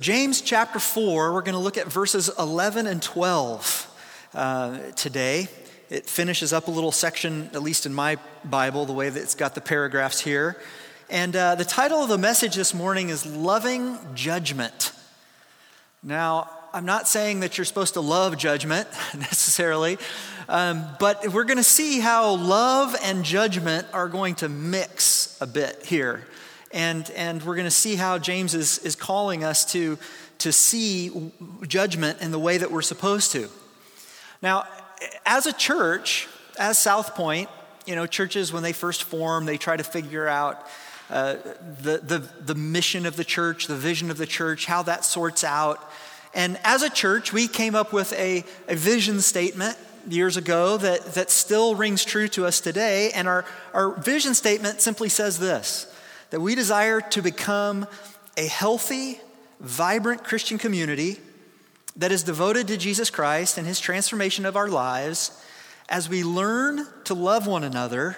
James chapter 4, we're going to look at verses 11 and 12 uh, today. It finishes up a little section, at least in my Bible, the way that it's got the paragraphs here. And uh, the title of the message this morning is Loving Judgment. Now, I'm not saying that you're supposed to love judgment necessarily, um, but we're going to see how love and judgment are going to mix a bit here. And, and we're going to see how James is, is calling us to, to see judgment in the way that we're supposed to. Now, as a church, as South Point, you know, churches, when they first form, they try to figure out uh, the, the, the mission of the church, the vision of the church, how that sorts out. And as a church, we came up with a, a vision statement years ago that, that still rings true to us today. And our, our vision statement simply says this that we desire to become a healthy, vibrant Christian community that is devoted to Jesus Christ and his transformation of our lives as we learn to love one another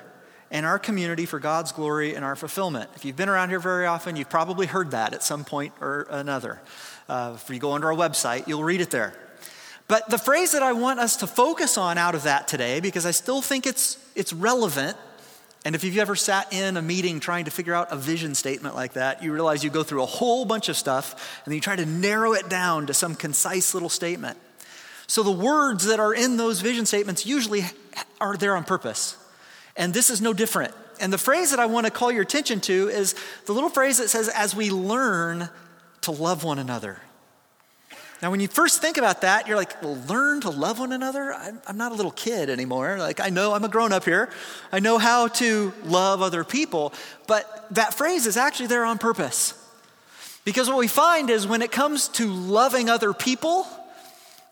and our community for God's glory and our fulfillment. If you've been around here very often, you've probably heard that at some point or another. Uh, if you go onto our website, you'll read it there. But the phrase that I want us to focus on out of that today, because I still think it's, it's relevant and if you've ever sat in a meeting trying to figure out a vision statement like that, you realize you go through a whole bunch of stuff and then you try to narrow it down to some concise little statement. So the words that are in those vision statements usually are there on purpose. And this is no different. And the phrase that I want to call your attention to is the little phrase that says, as we learn to love one another. Now, when you first think about that, you're like, well, learn to love one another? I'm, I'm not a little kid anymore. Like, I know I'm a grown up here. I know how to love other people. But that phrase is actually there on purpose. Because what we find is when it comes to loving other people,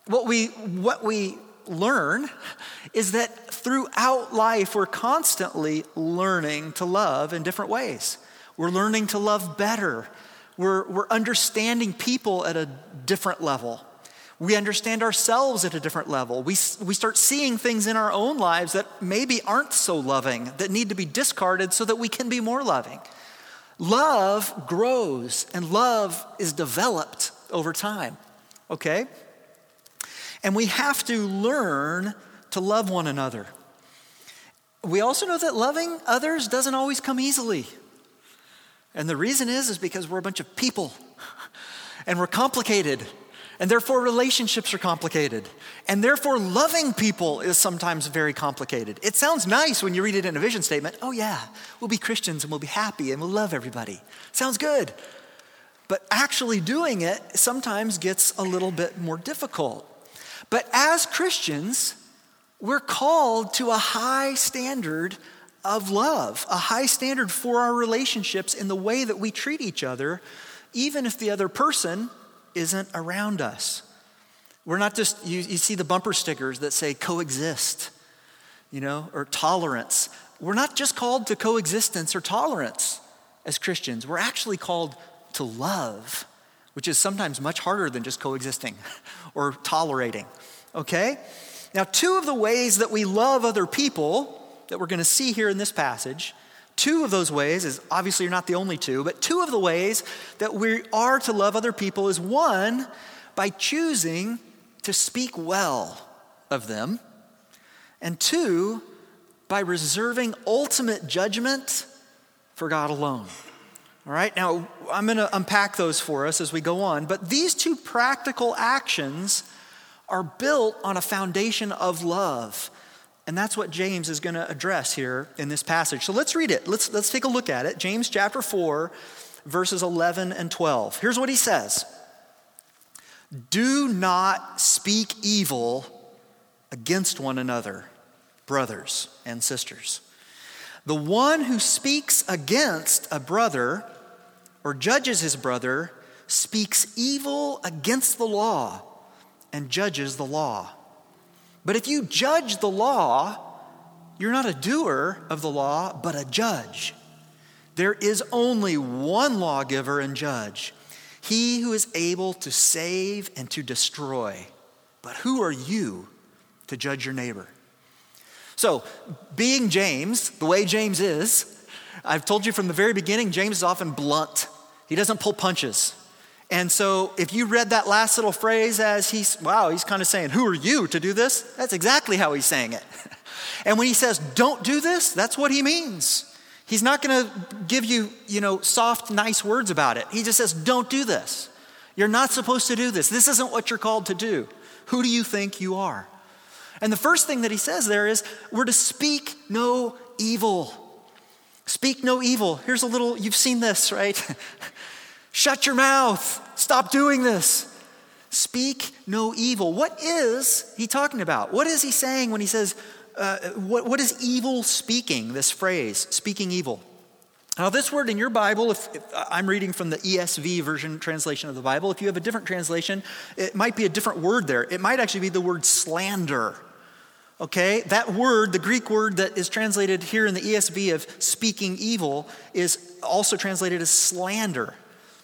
what we, what we learn is that throughout life, we're constantly learning to love in different ways. We're learning to love better. We're, we're understanding people at a different level. We understand ourselves at a different level. We, we start seeing things in our own lives that maybe aren't so loving, that need to be discarded so that we can be more loving. Love grows and love is developed over time, okay? And we have to learn to love one another. We also know that loving others doesn't always come easily. And the reason is is because we're a bunch of people and we're complicated. And therefore relationships are complicated. And therefore loving people is sometimes very complicated. It sounds nice when you read it in a vision statement. Oh yeah, we'll be Christians and we'll be happy and we'll love everybody. Sounds good. But actually doing it sometimes gets a little bit more difficult. But as Christians, we're called to a high standard of love, a high standard for our relationships in the way that we treat each other, even if the other person isn't around us. We're not just, you, you see the bumper stickers that say coexist, you know, or tolerance. We're not just called to coexistence or tolerance as Christians, we're actually called to love, which is sometimes much harder than just coexisting or tolerating, okay? Now, two of the ways that we love other people that we're going to see here in this passage, two of those ways is obviously you're not the only two, but two of the ways that we are to love other people is one, by choosing to speak well of them, and two, by reserving ultimate judgment for God alone. All right, now I'm going to unpack those for us as we go on, but these two practical actions are built on a foundation of love. And that's what James is going to address here in this passage. So let's read it. Let's, let's take a look at it. James chapter 4, verses 11 and 12. Here's what he says Do not speak evil against one another, brothers and sisters. The one who speaks against a brother or judges his brother speaks evil against the law and judges the law. But if you judge the law, you're not a doer of the law, but a judge. There is only one lawgiver and judge, he who is able to save and to destroy. But who are you to judge your neighbor? So, being James, the way James is, I've told you from the very beginning, James is often blunt. He doesn't pull punches. And so if you read that last little phrase as he's, wow, he's kind of saying, Who are you to do this? That's exactly how he's saying it. and when he says, Don't do this, that's what he means. He's not going to give you, you know, soft, nice words about it. He just says, Don't do this. You're not supposed to do this. This isn't what you're called to do. Who do you think you are? And the first thing that he says there is, We're to speak no evil. Speak no evil. Here's a little, you've seen this, right? Shut your mouth. Stop doing this. Speak no evil. What is he talking about? What is he saying when he says, uh, what, what is evil speaking, this phrase, speaking evil? Now, this word in your Bible, if, if, I'm reading from the ESV version translation of the Bible, if you have a different translation, it might be a different word there. It might actually be the word slander. Okay? That word, the Greek word that is translated here in the ESV of speaking evil, is also translated as slander.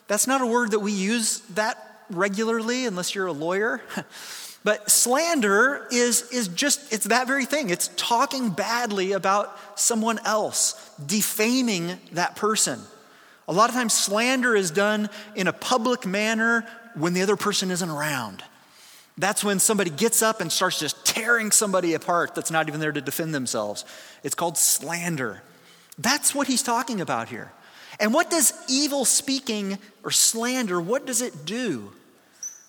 That's not a word that we use that regularly unless you're a lawyer. but slander is, is just, it's that very thing. It's talking badly about someone else, defaming that person. A lot of times, slander is done in a public manner when the other person isn't around. That's when somebody gets up and starts just tearing somebody apart that's not even there to defend themselves. It's called slander. That's what he's talking about here. And what does evil speaking or slander, what does it do?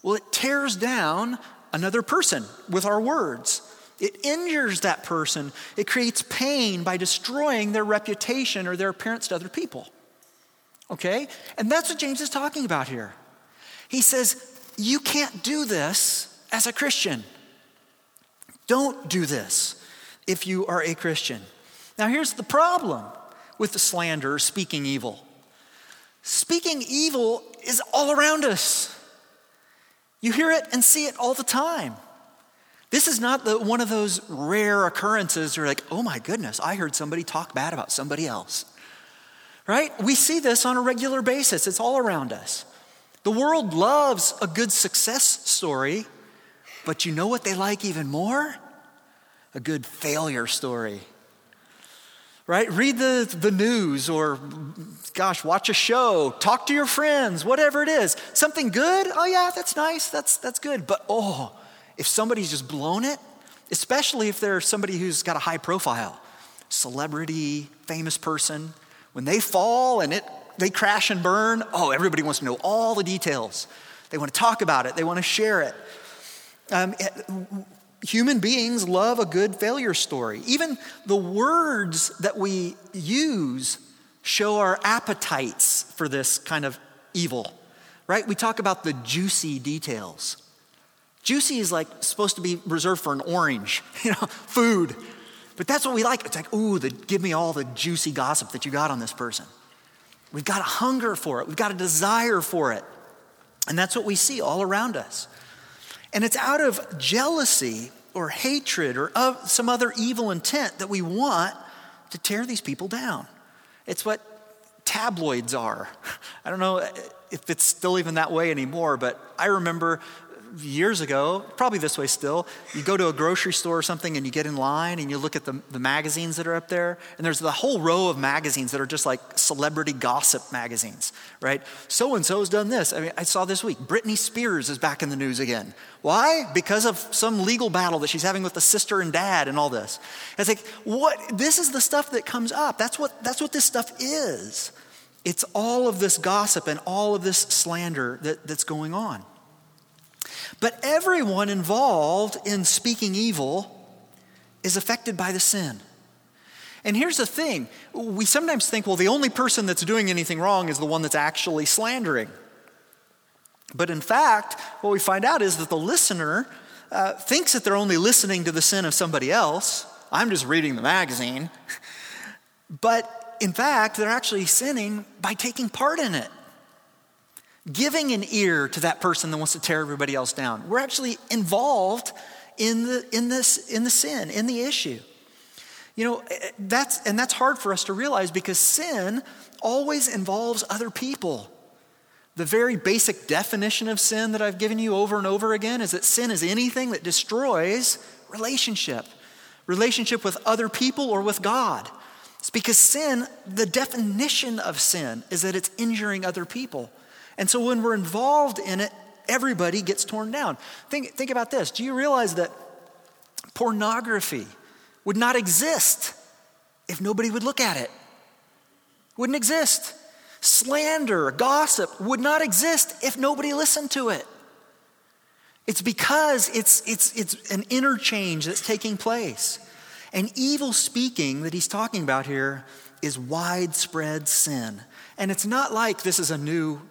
Well, it tears down another person with our words. It injures that person. It creates pain by destroying their reputation or their appearance to other people. Okay? And that's what James is talking about here. He says, You can't do this as a Christian. Don't do this if you are a Christian. Now, here's the problem with the slander, speaking evil. Speaking evil is all around us. You hear it and see it all the time. This is not the, one of those rare occurrences where, like, oh my goodness, I heard somebody talk bad about somebody else. Right? We see this on a regular basis, it's all around us. The world loves a good success story, but you know what they like even more? A good failure story right? Read the, the news or, gosh, watch a show, talk to your friends, whatever it is. Something good? Oh, yeah, that's nice, that's, that's good. But oh, if somebody's just blown it, especially if they're somebody who's got a high profile, celebrity, famous person, when they fall and it, they crash and burn, oh, everybody wants to know all the details. They want to talk about it, they want to share it. Um, human beings love a good failure story. Even the words that we use show our appetites for this kind of evil, right? We talk about the juicy details. Juicy is like supposed to be reserved for an orange, you know, food. But that's what we like. It's like, ooh, the, give me all the juicy gossip that you got on this person. We've got a hunger for it, we've got a desire for it. And that's what we see all around us. And it's out of jealousy or hatred or of some other evil intent that we want to tear these people down. It's what tabloids are. I don't know if it's still even that way anymore, but I remember years ago, probably this way still, you go to a grocery store or something and you get in line and you look at the, the magazines that are up there, and there's the whole row of magazines that are just like celebrity gossip magazines, right? So and so's done this. I mean, I saw this week, Britney Spears is back in the news again. Why? Because of some legal battle that she's having with the sister and dad and all this. It's like, what? This is the stuff that comes up. That's what, that's what this stuff is. It's all of this gossip and all of this slander that, that's going on. But everyone involved in speaking evil is affected by the sin. And here's the thing we sometimes think, well, the only person that's doing anything wrong is the one that's actually slandering. But in fact, what we find out is that the listener uh, thinks that they're only listening to the sin of somebody else. I'm just reading the magazine. But in fact, they're actually sinning by taking part in it giving an ear to that person that wants to tear everybody else down. We're actually involved in the, in this, in the sin, in the issue. You know, eh, that's, and that's hard for us to realize because sin always involves other people. The very basic definition of sin that I've given you over and over again is that sin is anything that destroys relationship, relationship with other people or with God. It's because sin, the definition of sin is that it's injuring other people. And so when we're involved in it, everybody gets torn down. Think, think about this. Do you realize that pornography would not exist if nobody would look at it? Wouldn't exist. Slander, gossip would not exist if nobody listened to it. It's because it's, it's, it's an interchange that's taking place. And evil speaking that he's talking about here is widespread sin. And it's not like this is a new,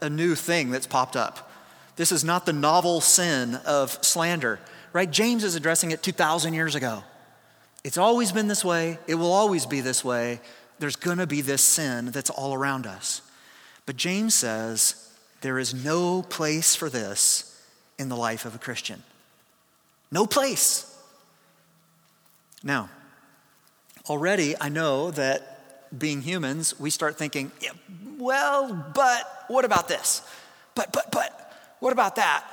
a, new thing that's popped up. This is not the novel sin of slander, right? James is addressing it 2,000 years ago. It's always been this way, it will always be this way. There's gonna be this sin that's all around us. But James says there is no place for this in the life of a Christian. No place. Now, already I know that being humans, we start thinking, yeah, well, but what about this? But, but, but, what about that?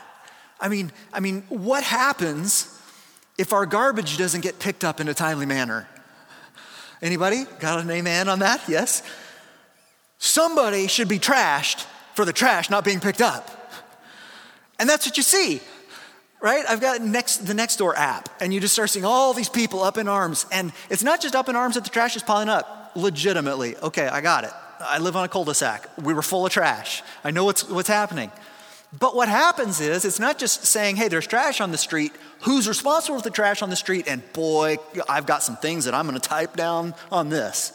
I mean, I mean, what happens if our garbage doesn't get picked up in a timely manner? Anybody got an amen on that? Yes? Somebody should be trashed for the trash not being picked up. And that's what you see, right? I've got next, the Nextdoor app, and you just start seeing all these people up in arms. And it's not just up in arms that the trash is piling up, legitimately. Okay, I got it. I live on a cul de sac. We were full of trash. I know what's, what's happening. But what happens is, it's not just saying, hey, there's trash on the street. Who's responsible for the trash on the street? And boy, I've got some things that I'm going to type down on this.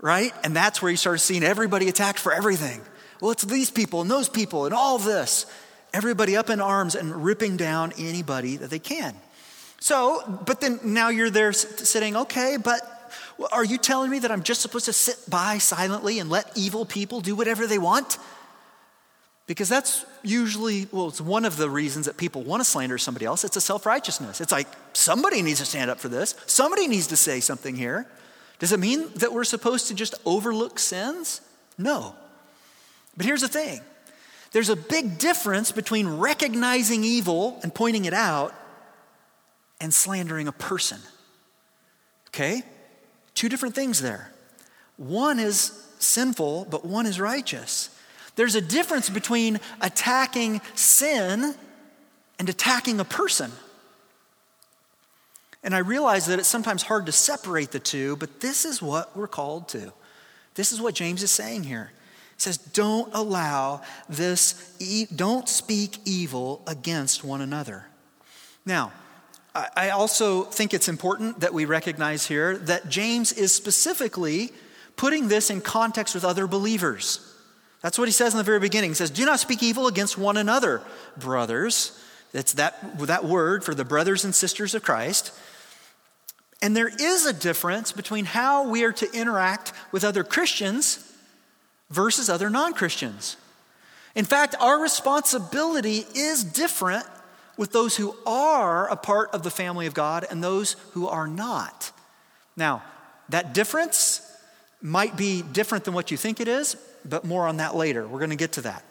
Right? And that's where you start seeing everybody attacked for everything. Well, it's these people and those people and all this everybody up in arms and ripping down anybody that they can. So, but then now you're there sitting, okay, but are you telling me that I'm just supposed to sit by silently and let evil people do whatever they want? Because that's usually, well, it's one of the reasons that people want to slander somebody else. It's a self righteousness. It's like somebody needs to stand up for this, somebody needs to say something here. Does it mean that we're supposed to just overlook sins? No. But here's the thing there's a big difference between recognizing evil and pointing it out and slandering a person. Okay? Two different things there. One is sinful, but one is righteous. There's a difference between attacking sin and attacking a person. And I realize that it's sometimes hard to separate the two, but this is what we're called to. This is what James is saying here He says, Don't allow this, don't speak evil against one another. Now, I also think it's important that we recognize here that James is specifically putting this in context with other believers. That's what he says in the very beginning. He says, Do not speak evil against one another, brothers. That's that, that word for the brothers and sisters of Christ. And there is a difference between how we are to interact with other Christians versus other non Christians. In fact, our responsibility is different with those who are a part of the family of God and those who are not. Now, that difference might be different than what you think it is, but more on that later. We're going to get to that.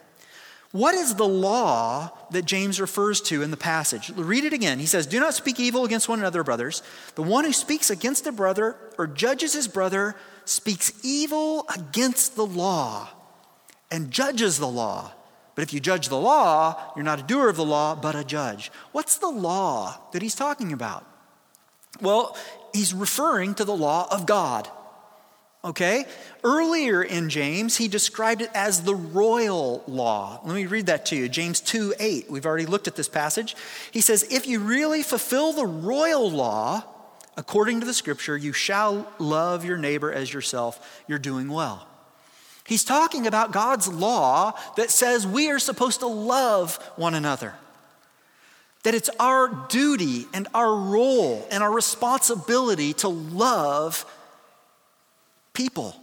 What is the law that James refers to in the passage? Read it again. He says, Do not speak evil against one another, brothers. The one who speaks against a brother or judges his brother speaks evil against the law and judges the law. But if you judge the law, you're not a doer of the law, but a judge. What's the law that he's talking about? Well, he's referring to the law of God. Okay? Earlier in James, he described it as the royal law. Let me read that to you. James 2 8. We've already looked at this passage. He says, If you really fulfill the royal law, according to the scripture, you shall love your neighbor as yourself, you're doing well. He's talking about God's law that says we are supposed to love one another. That it's our duty and our role and our responsibility to love people.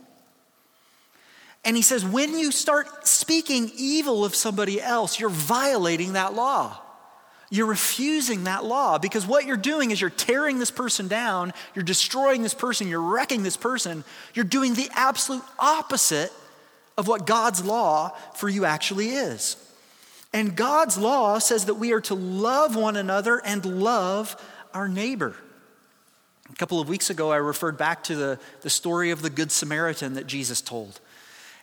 And he says, when you start speaking evil of somebody else, you're violating that law. You're refusing that law because what you're doing is you're tearing this person down, you're destroying this person, you're wrecking this person. You're doing the absolute opposite of what God's law for you actually is. And God's law says that we are to love one another and love our neighbor. A couple of weeks ago, I referred back to the, the story of the Good Samaritan that Jesus told.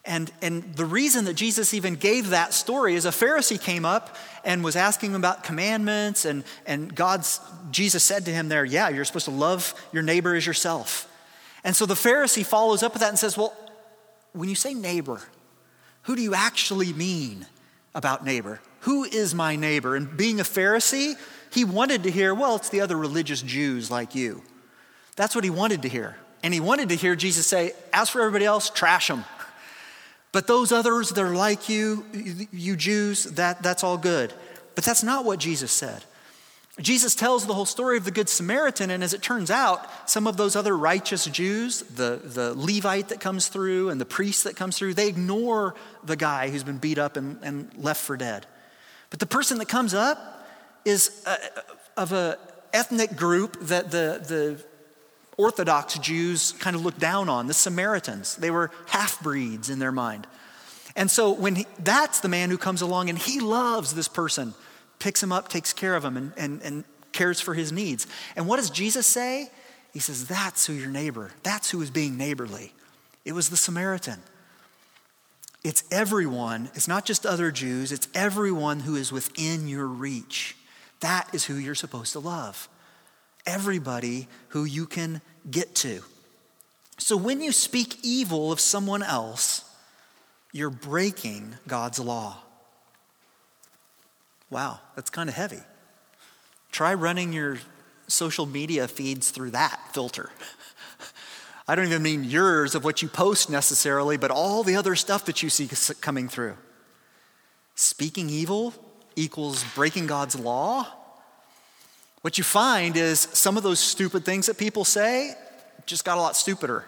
And, and the reason that Jesus even gave that story is a Pharisee came up and was asking him about commandments, and, and God's, Jesus said to him there, Yeah, you're supposed to love your neighbor as yourself. And so the Pharisee follows up with that and says, Well, when you say neighbor, who do you actually mean about neighbor? Who is my neighbor? And being a Pharisee, he wanted to hear, Well, it's the other religious Jews like you. That's what he wanted to hear. And he wanted to hear Jesus say, As for everybody else, trash them. But those others that are like you, you Jews, that, that's all good. But that's not what Jesus said. Jesus tells the whole story of the Good Samaritan, and as it turns out, some of those other righteous Jews, the, the Levite that comes through and the priest that comes through, they ignore the guy who's been beat up and, and left for dead. But the person that comes up is a, of an ethnic group that the, the Orthodox Jews kind of looked down on, the Samaritans. They were half breeds in their mind. And so when he, that's the man who comes along and he loves this person, picks him up, takes care of him, and, and, and cares for his needs. And what does Jesus say? He says, That's who your neighbor, that's who is being neighborly. It was the Samaritan. It's everyone, it's not just other Jews, it's everyone who is within your reach. That is who you're supposed to love everybody who you can get to. So when you speak evil of someone else, you're breaking God's law. Wow, that's kind of heavy. Try running your social media feeds through that filter. I don't even mean yours of what you post necessarily, but all the other stuff that you see coming through. Speaking evil equals breaking God's law what you find is some of those stupid things that people say just got a lot stupider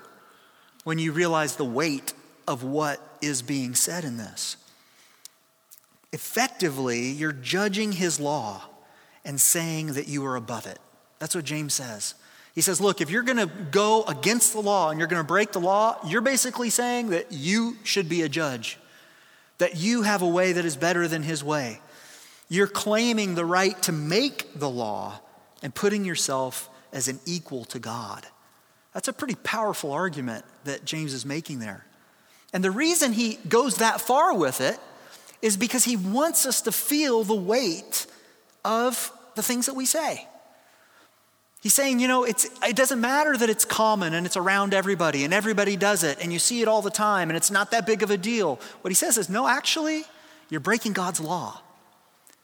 when you realize the weight of what is being said in this. Effectively, you're judging his law and saying that you are above it. That's what James says. He says, Look, if you're going to go against the law and you're going to break the law, you're basically saying that you should be a judge, that you have a way that is better than his way. You're claiming the right to make the law and putting yourself as an equal to God. That's a pretty powerful argument that James is making there. And the reason he goes that far with it is because he wants us to feel the weight of the things that we say. He's saying, you know, it doesn't matter that it's common and it's around everybody and everybody does it and you see it all the time and it's not that big of a deal. What he says is, no, actually, you're breaking God's law.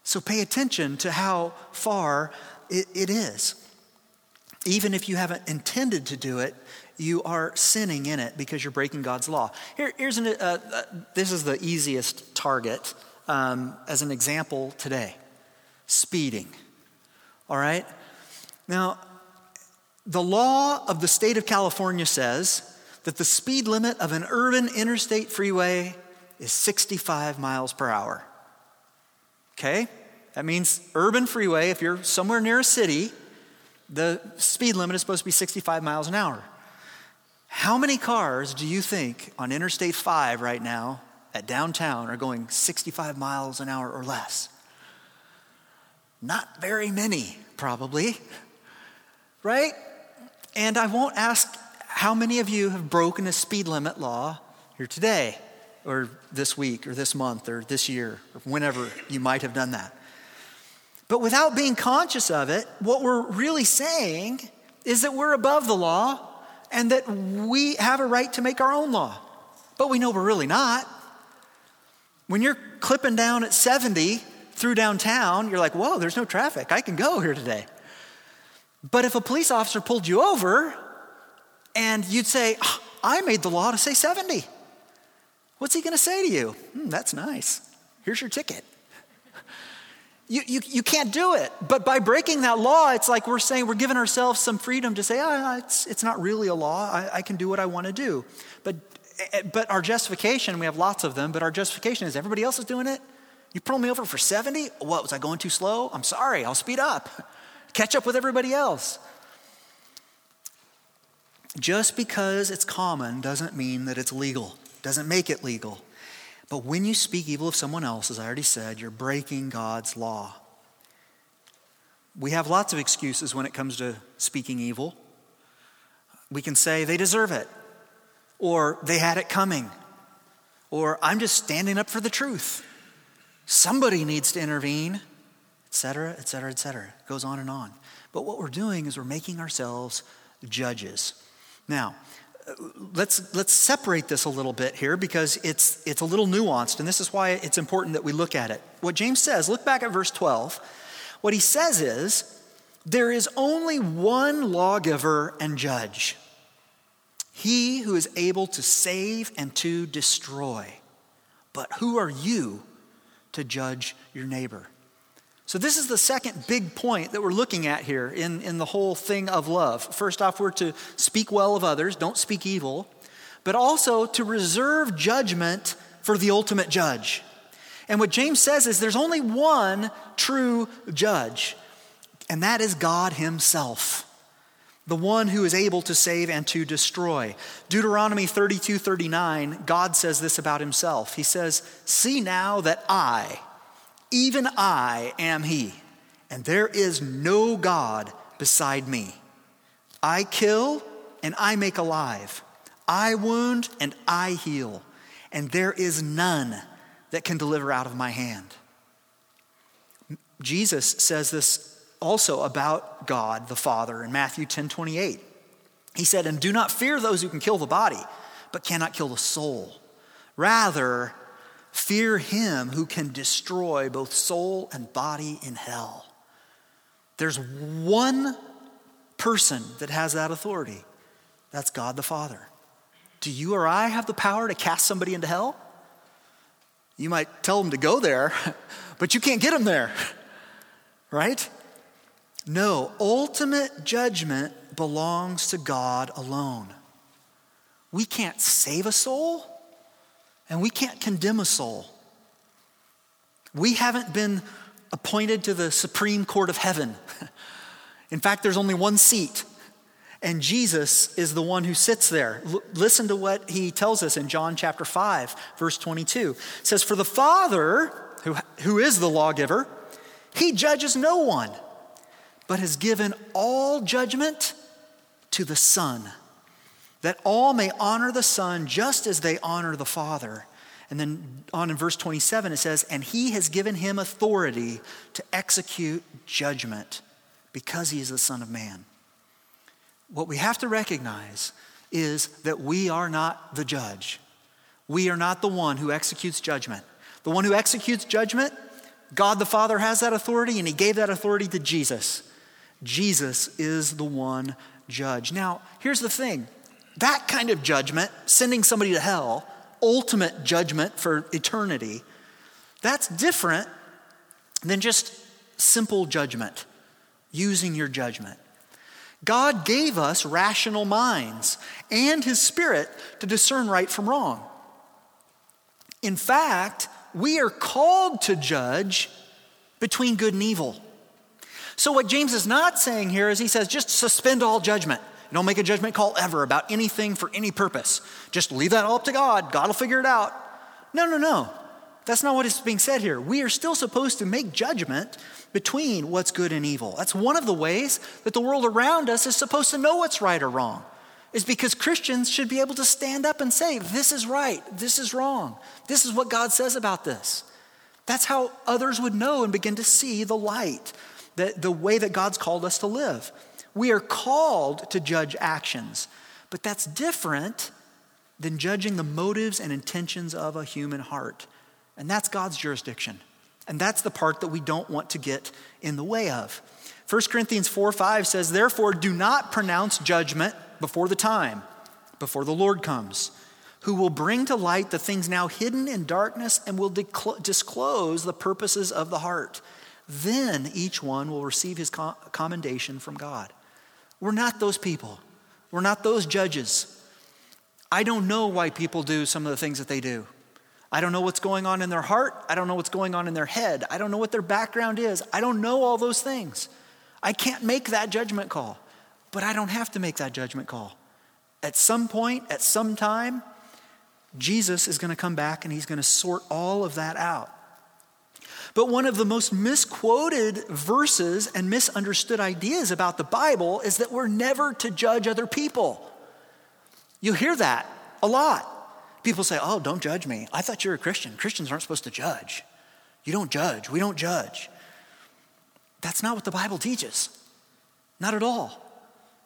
So pay attention to how far it, it is. Even if you haven't intended to do it, you are sinning in it because you're breaking God's law. Here, here's an, uh, uh, this is the easiest target um, as an example today speeding. All right? Now, the law of the state of California says that the speed limit of an urban interstate freeway is 65 miles per hour. Okay? That means urban freeway, if you're somewhere near a city, the speed limit is supposed to be 65 miles an hour. How many cars do you think on Interstate 5 right now at downtown are going 65 miles an hour or less? Not very many, probably. Right? And I won't ask how many of you have broken a speed limit law here today, or this week, or this month, or this year, or whenever you might have done that. But without being conscious of it, what we're really saying is that we're above the law and that we have a right to make our own law. But we know we're really not. When you're clipping down at 70 through downtown, you're like, whoa, there's no traffic. I can go here today. But if a police officer pulled you over and you'd say, oh, I made the law to say 70, what's he going to say to you? Hmm, that's nice. Here's your ticket. You, you, you can't do it. But by breaking that law, it's like we're saying we're giving ourselves some freedom to say, oh, it's, it's not really a law. I, I can do what I want to do. But, eh, but our justification, we have lots of them, but our justification is everybody else is doing it. You pulled me over for 70? What, was I going too slow? I'm sorry, I'll speed up. Catch up with everybody else. Just because it's common doesn't mean that it's legal, doesn't make it legal. But when you speak evil of someone else, as I already said, you're breaking God's law. We have lots of excuses when it comes to speaking evil. We can say they deserve it, or they had it coming, or I'm just standing up for the truth. Somebody needs to intervene, etc., etc., etc. It goes on and on. But what we're doing is we're making ourselves judges. Now, let's, let's separate this a little bit here because it's, it's a little nuanced, and this is why it's important that we look at it. What James says, look back at verse 12. What he says is, there is only one lawgiver and judge, he who is able to save and to destroy. But who are you to judge your neighbor? So, this is the second big point that we're looking at here in, in the whole thing of love. First off, we're to speak well of others, don't speak evil, but also to reserve judgment for the ultimate judge. And what James says is there's only one true judge, and that is God Himself, the one who is able to save and to destroy. Deuteronomy 32 39, God says this about Himself. He says, See now that I, even I am He, and there is no God beside me. I kill and I make alive. I wound and I heal, and there is none that can deliver out of my hand. Jesus says this also about God the Father in Matthew 10 28. He said, And do not fear those who can kill the body, but cannot kill the soul. Rather, Fear him who can destroy both soul and body in hell. There's one person that has that authority. That's God the Father. Do you or I have the power to cast somebody into hell? You might tell them to go there, but you can't get them there, right? No, ultimate judgment belongs to God alone. We can't save a soul, and we can't condemn a soul. We haven't been appointed to the Supreme Court of Heaven. In fact, there's only one seat, and Jesus is the one who sits there. L- listen to what he tells us in John chapter 5, verse 22. It says, For the Father, who, who is the lawgiver, he judges no one, but has given all judgment to the Son that all may honor the Son just as they honor the Father. And then on in verse 27, it says, And he has given him authority to execute judgment because he is the Son of Man. What we have to recognize is that we are not the judge. We are not the one who executes judgment. The one who executes judgment, God the Father has that authority, and he gave that authority to Jesus. Jesus is the one judge. Now, here's the thing that kind of judgment, sending somebody to hell, ultimate judgment for eternity, that's different than just simple judgment, using your judgment. God gave us rational minds and His Spirit to discern right from wrong. In fact, we are called to judge between good and evil. So, what James is not saying here is he says, just suspend all judgment. Don't make a judgment call ever about anything for any purpose. Just leave that all up to God. God will figure it out. No, no, no. That's not what is being said here. We are still supposed to make judgment between what's good and evil. That's one of the ways that the world around us is supposed to know what's right or wrong, is because Christians should be able to stand up and say, This is right, this is wrong, this is what God says about this. That's how others would know and begin to see the light, the, the way that God's called us to live. We are called to judge actions, but that's different than judging the motives and intentions of a human heart. And that's God's jurisdiction. And that's the part that we don't want to get in the way of. 1 Corinthians 4 5 says, Therefore, do not pronounce judgment before the time, before the Lord comes, who will bring to light the things now hidden in darkness and will disclose the purposes of the heart. Then each one will receive his commendation from God. We're not those people. We're not those judges. I don't know why people do some of the things that they do. I don't know what's going on in their heart. I don't know what's going on in their head. I don't know what their background is. I don't know all those things. I can't make that judgment call, but I don't have to make that judgment call. At some point, at some time, Jesus is going to come back and he's going to sort all of that out. But one of the most misquoted verses and misunderstood ideas about the Bible is that we're never to judge other people. You hear that a lot. People say, Oh, don't judge me. I thought you were a Christian. Christians aren't supposed to judge. You don't judge. We don't judge. That's not what the Bible teaches. Not at all.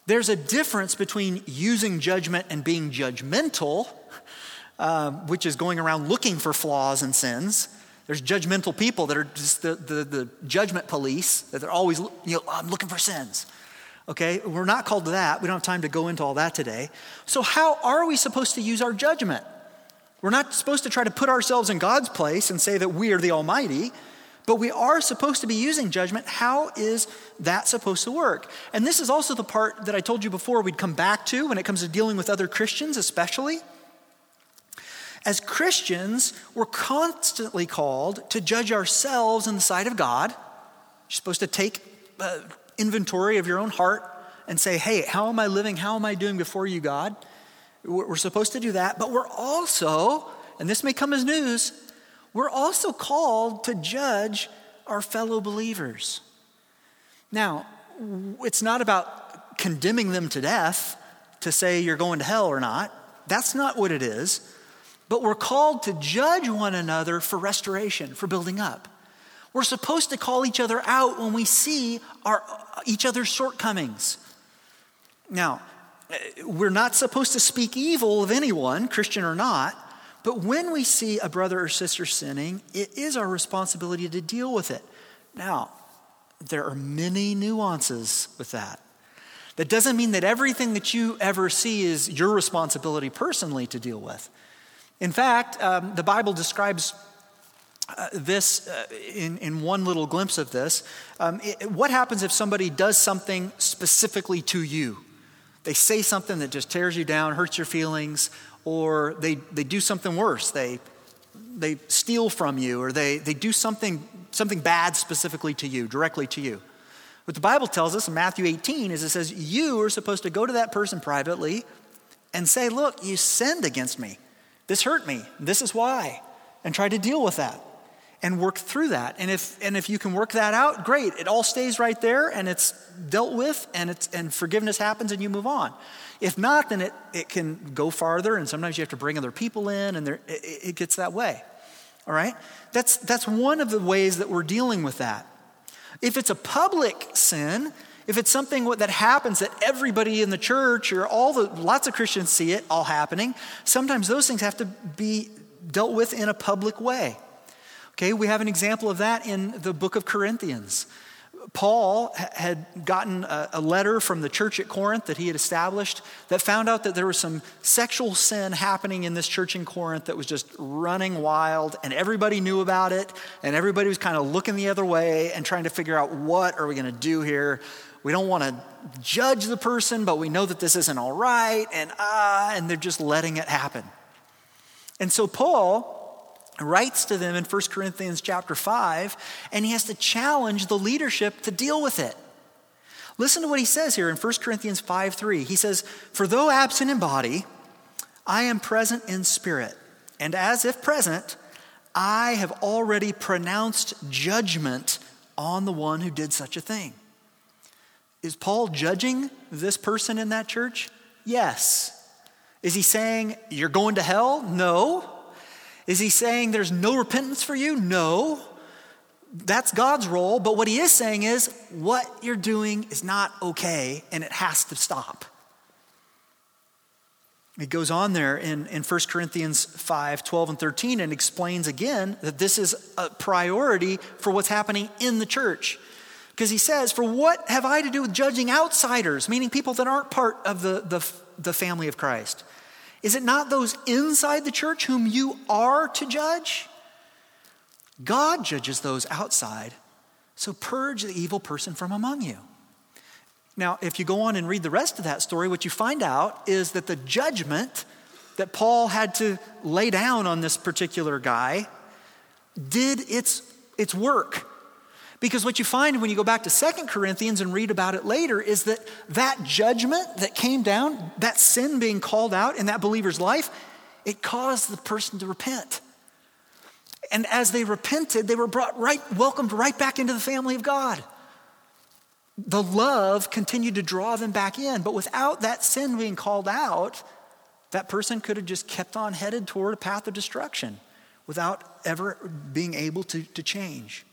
There's a difference between using judgment and being judgmental, uh, which is going around looking for flaws and sins. There's judgmental people that are just the, the, the judgment police, that they're always, you know, oh, I'm looking for sins. Okay, we're not called to that. We don't have time to go into all that today. So, how are we supposed to use our judgment? We're not supposed to try to put ourselves in God's place and say that we are the Almighty, but we are supposed to be using judgment. How is that supposed to work? And this is also the part that I told you before we'd come back to when it comes to dealing with other Christians, especially. As Christians, we're constantly called to judge ourselves in the sight of God. You're supposed to take uh, inventory of your own heart and say, hey, how am I living? How am I doing before you, God? We're supposed to do that, but we're also, and this may come as news, we're also called to judge our fellow believers. Now, it's not about condemning them to death to say you're going to hell or not. That's not what it is. But we're called to judge one another for restoration, for building up. We're supposed to call each other out when we see our, each other's shortcomings. Now, eh, we're not supposed to speak evil of anyone, Christian or not, but when we see a brother or sister sinning, it is our responsibility to deal with it. Now, there are many nuances with that. That doesn't mean that everything that you ever see is your responsibility personally to deal with. In fact, um, the Bible describes uh, this uh, in, in one little glimpse of this. Um, it, what happens if somebody does something specifically to you? They say something that just tears you down, hurts your feelings, or they, they do something worse. They, they steal from you, or they, they do something, something bad specifically to you, directly to you. What the Bible tells us in Matthew 18 is it says, You are supposed to go to that person privately and say, Look, you sinned against me. This hurt me. This is why. And try to deal with that and work through that. And if, and if you can work that out, great. It all stays right there and it's dealt with and, it's, and forgiveness happens and you move on. If not, then it, it can go farther and sometimes you have to bring other people in and there, it, it gets that way. All right? That's, that's one of the ways that we're dealing with that. If it's a public sin, if it's something that happens that everybody in the church or all the lots of Christians see it all happening, sometimes those things have to be dealt with in a public way. Okay, we have an example of that in the book of Corinthians. Paul had gotten a, letter from the church at Corinth that he had established that found out that there was some sexual sin happening in this church in Corinth that was just running wild, and everybody knew about it, and everybody was kind of looking the other way and trying to figure out what are we going to do here. We don't want to judge the person, but we know that this isn't all right, and ah, and they're just letting it happen. And so Paul writes to them in 1 Corinthians chapter 5, and he has to challenge the leadership to deal with it. Listen to what he says here in 1 Corinthians 5 3. He says, For though absent in body, I am present in spirit, and as if present, I have already pronounced judgment on the one who did such a thing. Is Paul judging this person in that church? Yes. Is he saying, You're going to hell? No. Is he saying there's no repentance for you? No. That's God's role. But what he is saying is what you're doing is not okay and it has to stop. It goes on there in, in 1 Corinthians 5 12 and 13 and explains again that this is a priority for what's happening in the church. Because he says, For what have I to do with judging outsiders, meaning people that aren't part of the, the, the family of Christ? Is it not those inside the church whom you are to judge? God judges those outside, so purge the evil person from among you. Now, if you go on and read the rest of that story, what you find out is that the judgment that Paul had to lay down on this particular guy did its, its work. Because what you find when you go back to Second Corinthians and read about it later is that that judgment that came down, that sin being called out in that believer's life, it caused the person to repent. And as they repented, they were brought right, welcomed right back into the family of God. The love continued to draw them back in, but without that sin being called out, that person could have just kept on headed toward a path of destruction without ever being able to, to change.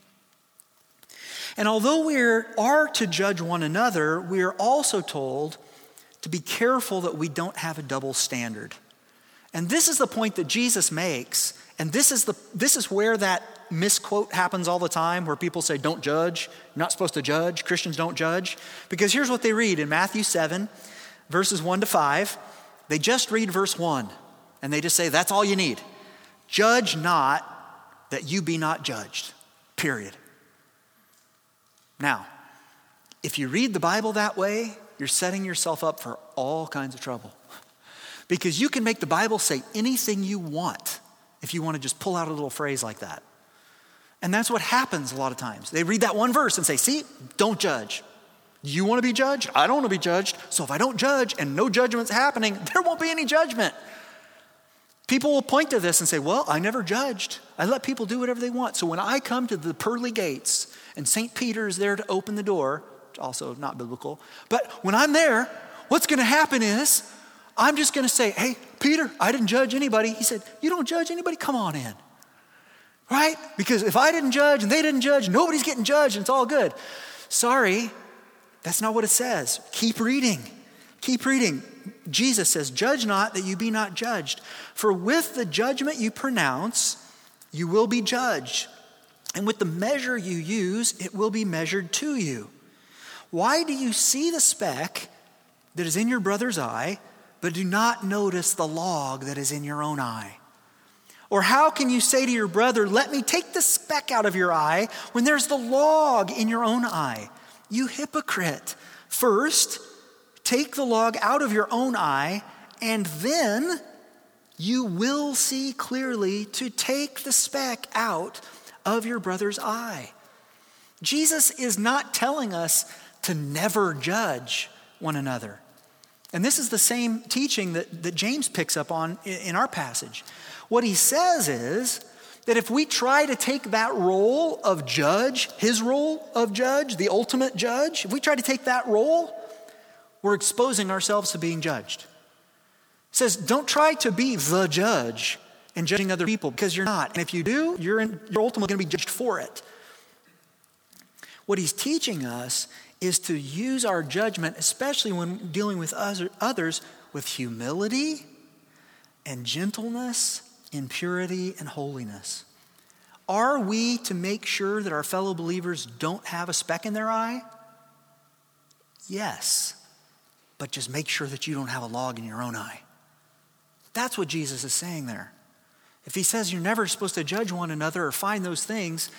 And although we are to judge one another, we are also told to be careful that we don't have a double standard. And this is the point that Jesus makes. And this is, the, this is where that misquote happens all the time, where people say, Don't judge. You're not supposed to judge. Christians don't judge. Because here's what they read in Matthew 7, verses 1 to 5. They just read verse 1, and they just say, That's all you need. Judge not that you be not judged, period. Now, if you read the Bible that way, you're setting yourself up for all kinds of trouble. Because you can make the Bible say anything you want if you want to just pull out a little phrase like that. And that's what happens a lot of times. They read that one verse and say, See, don't judge. You want to be judged? I don't want to be judged. So if I don't judge and no judgment's happening, there won't be any judgment. People will point to this and say, Well, I never judged. I let people do whatever they want. So when I come to the pearly gates and St. Peter is there to open the door, also not biblical, but when I'm there, what's going to happen is I'm just going to say, Hey, Peter, I didn't judge anybody. He said, You don't judge anybody? Come on in. Right? Because if I didn't judge and they didn't judge, nobody's getting judged and it's all good. Sorry, that's not what it says. Keep reading. Keep reading. Jesus says, Judge not that you be not judged. For with the judgment you pronounce, you will be judged. And with the measure you use, it will be measured to you. Why do you see the speck that is in your brother's eye, but do not notice the log that is in your own eye? Or how can you say to your brother, Let me take the speck out of your eye, when there's the log in your own eye? You hypocrite. First, take the log out of your own eye, and then you will see clearly to take the speck out of your brother's eye. Jesus is not telling us to never judge one another. And this is the same teaching that, that James picks up on in, our passage. What he says is that if we try to take that role of judge, his role of judge, the ultimate judge, if we try to take that role, we're exposing ourselves to being judged. He says, don't try to be the judge and judging other people because you're not. And if you do, you're, in, you're ultimately going to be judged for it. What he's teaching us is to use our judgment, especially when dealing with others, with humility and gentleness, in purity and holiness. Are we to make sure that our fellow believers don't have a speck in their eye? Yes, but just make sure that you don't have a log in your own eye. That's what Jesus is saying there. If he says you're never supposed to judge one another or find those things,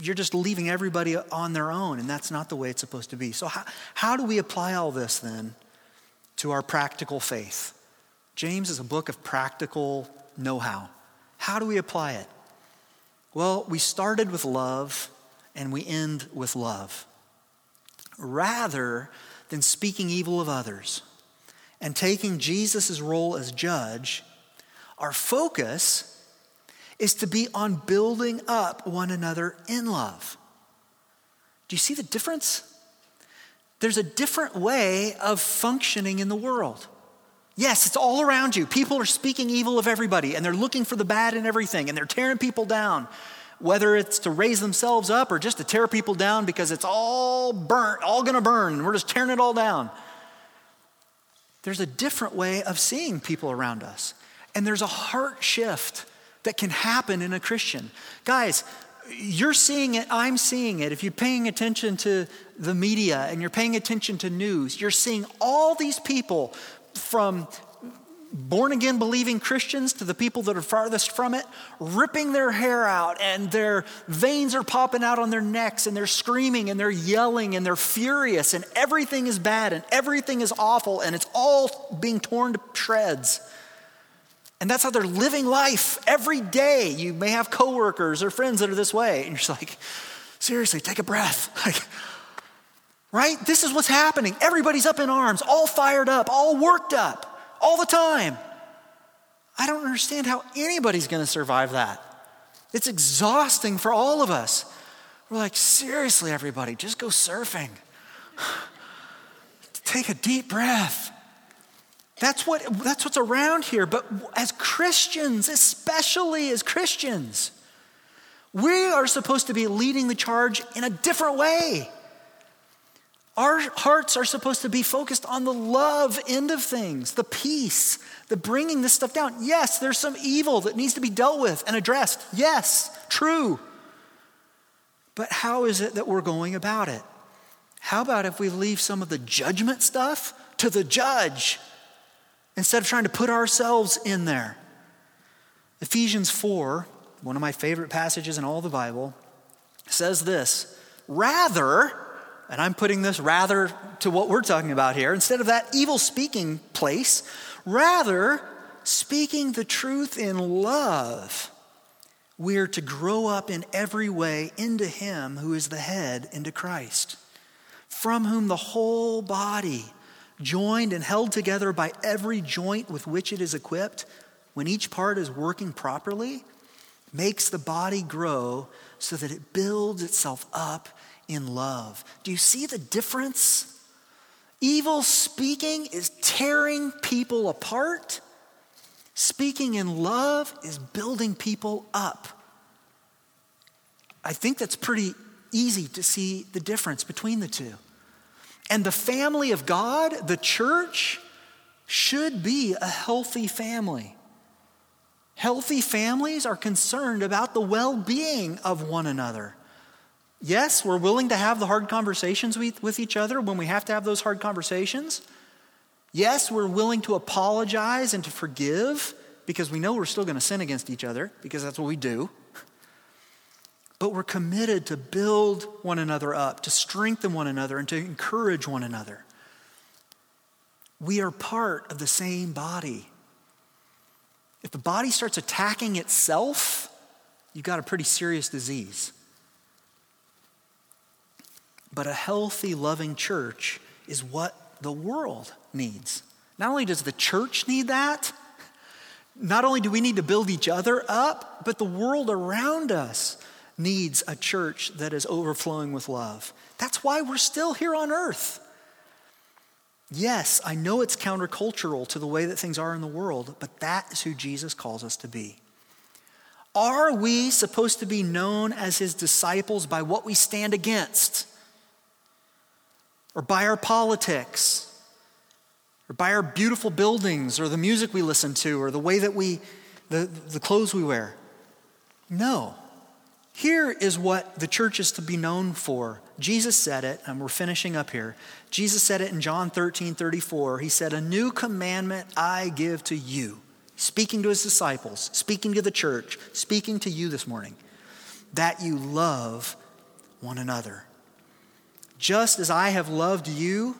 you're just leaving everybody on their own, and that's not the way it's supposed to be. So, how, how do we apply all this then to our practical faith? James is a book of practical know how. How do we apply it? Well, we started with love and we end with love. Rather than speaking evil of others and taking Jesus' role as judge, our focus is to be on building up one another in love. Do you see the difference? There's a different way of functioning in the world. Yes, it's all around you. People are speaking evil of everybody and they're looking for the bad in everything and they're tearing people down, whether it's to raise themselves up or just to tear people down because it's all burnt, all gonna burn, and we're just tearing it all down. There's a different way of seeing people around us. And there's a heart shift that can happen in a Christian. Guys, you're seeing it, I'm seeing it. If you're paying attention to the media and you're paying attention to news, you're seeing all these people from born again believing Christians to the people that are farthest from it, ripping their hair out and their veins are popping out on their necks and they're screaming and they're yelling and they're furious and everything is bad and everything is awful and it's all being torn to shreds. And that's how they're living life every day. You may have coworkers or friends that are this way, and you're just like, seriously, take a breath. Like, right? This is what's happening. Everybody's up in arms, all fired up, all worked up, all the time. I don't understand how anybody's going to survive that. It's exhausting for all of us. We're like, seriously, everybody, just go surfing. Take a deep breath. That's, what, that's what's around here. But as Christians, especially as Christians, we are supposed to be leading the charge in a different way. Our hearts are supposed to be focused on the love end of things, the peace, the bringing this stuff down. Yes, there's some evil that needs to be dealt with and addressed. Yes, true. But how is it that we're going about it? How about if we leave some of the judgment stuff to the judge instead of trying to put ourselves in there? Ephesians 4, one of my favorite passages in all the Bible, says this Rather, and I'm putting this rather to what we're talking about here, instead of that evil speaking place, rather, speaking the truth in love, we're to grow up in every way into Him who is the head, into Christ, from whom the whole body, joined and held together by every joint with which it is equipped, when each part is working properly, makes the body grow so that it builds itself up in love. Do you see the difference? Evil speaking is tearing people apart. Speaking in love is building people up. I think that's pretty easy to see the difference between the two. And the family of God, the church, should be a healthy family. Healthy families are concerned about the well being of one another. Yes, we're willing to have the hard conversations with, each other when we have to have those hard conversations. Yes, we're willing to apologize and to forgive because we know we're still going to sin against each other because that's what we do. But we're committed to build one another up, to strengthen one another, and to encourage one another. We are part of the same body. If the body starts attacking itself, you've got a pretty serious disease. But a healthy, loving church is what the world needs. Not only does the church need that, not only do we need to build each other up, but the world around us needs a church that is overflowing with love. That's why we're still here on earth. Yes, I know it's countercultural to the way that things are in the world, but that is who Jesus calls us to be. Are we supposed to be known as his disciples by what we stand against? Or by our politics or by our beautiful buildings or the music we listen to or the way that we, the, the clothes we wear. No. Here is what the church is to be known for. Jesus said it, and we're finishing up here. Jesus said it in John 13 34. He said, A new commandment I give to you. Speaking to his disciples, speaking to the church, speaking to you this morning, that you love one another. Just as I have loved you,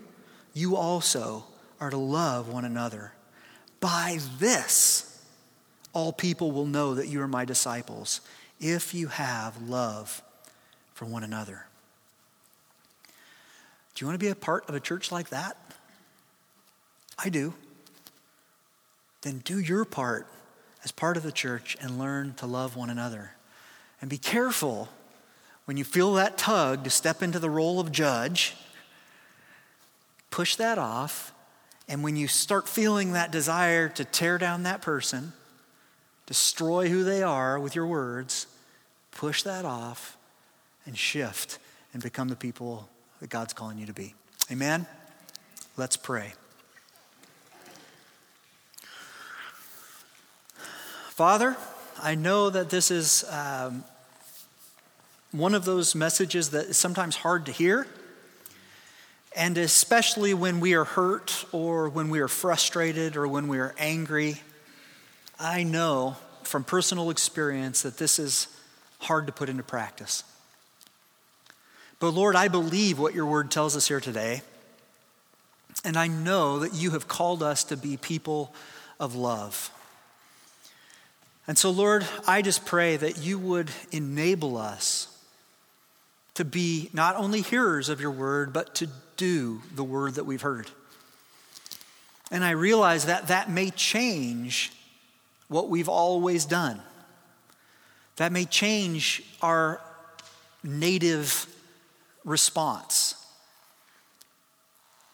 you also are to love one another. By this, all people will know that you are my disciples, if you have love for one another. Do you want to be a part of a church like that? I do. Then do your part as part of the church and learn to love one another. And be careful when you feel that tug to step into the role of judge, push that off. And when you start feeling that desire to tear down that person, destroy who they are with your words, push that off and shift and become the people that God's calling you to be. Amen? Let's pray. Father, I know that this is um, one of those messages that is sometimes hard to hear. And especially when we are hurt or when we are frustrated or when we are angry, I know from personal experience that this is hard to put into practice. But Lord, I believe what your word tells us here today. And I know that you have called us to be people of love. And so, Lord, I just pray that you would enable us to be not only hearers of your word, but to do the word that we've heard. And I realize that that may change what we've always done. That may change our native response.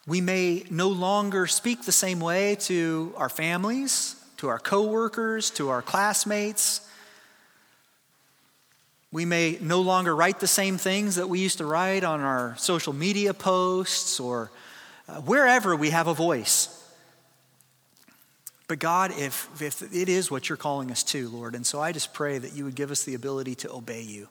We may no longer speak the same way to our families, to our coworkers, to our classmates. We may no longer write the same things that we used to write on our social media posts or uh, wherever we have a voice. But God, if, if it is what you're calling us to, Lord, and so I just pray that you would give us the ability to obey you.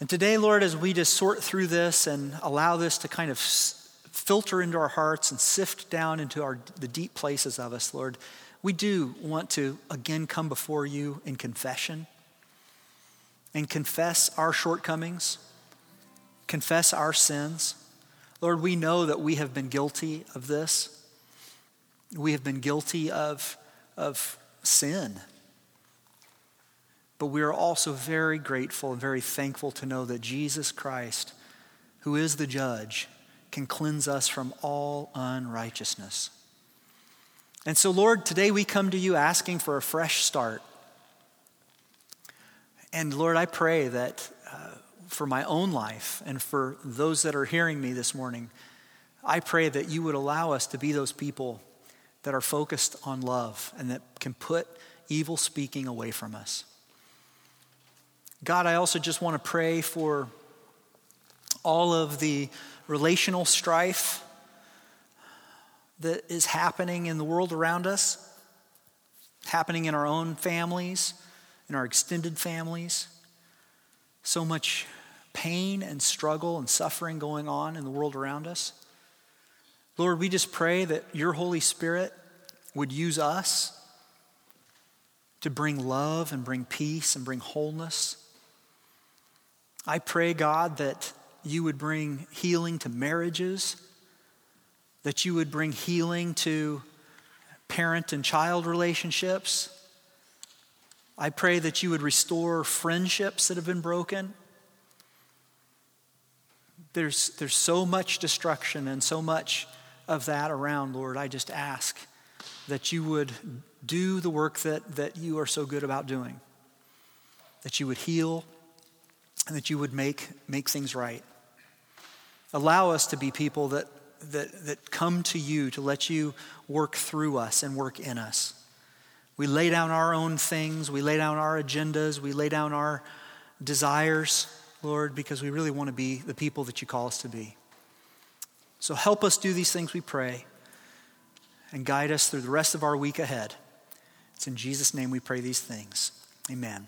And today, Lord, as we just sort through this and allow this to kind of filter into our hearts and sift down into our, the deep places of us, Lord, we do want to again come before you in confession and confess our shortcomings, confess our sins. Lord, we know that we have been guilty of this. We have been guilty of, of sin. But we are also very grateful and very thankful to know that Jesus Christ, who is the judge, can cleanse us from all unrighteousness. And so, Lord, today we come to you asking for a fresh start. And Lord, I pray that uh, for my own life and for those that are hearing me this morning, I pray that you would allow us to be those people that are focused on love and that can put evil speaking away from us. God, I also just want to pray for all of the relational strife that is happening in the world around us, happening in our own families, in our extended families. So much pain and struggle and suffering going on in the world around us. Lord, we just pray that your Holy Spirit would use us to bring love and bring peace and bring wholeness. I pray, God, that you would bring healing to marriages, that you would bring healing to parent and child relationships. I pray that you would restore friendships that have been broken. There's, there's so much destruction and so much of that around, Lord. I just ask that you would do the work that, that you are so good about doing, that you would heal, and that you would make, make things right. Allow us to be people that, that, that come to you to let you work through us and work in us. We lay down our own things, we lay down our agendas, we lay down our desires, Lord, because we really want to be the people that you call us to be. So help us do these things, we pray, and guide us through the rest of our week ahead. It's in Jesus' name we pray these things. Amen.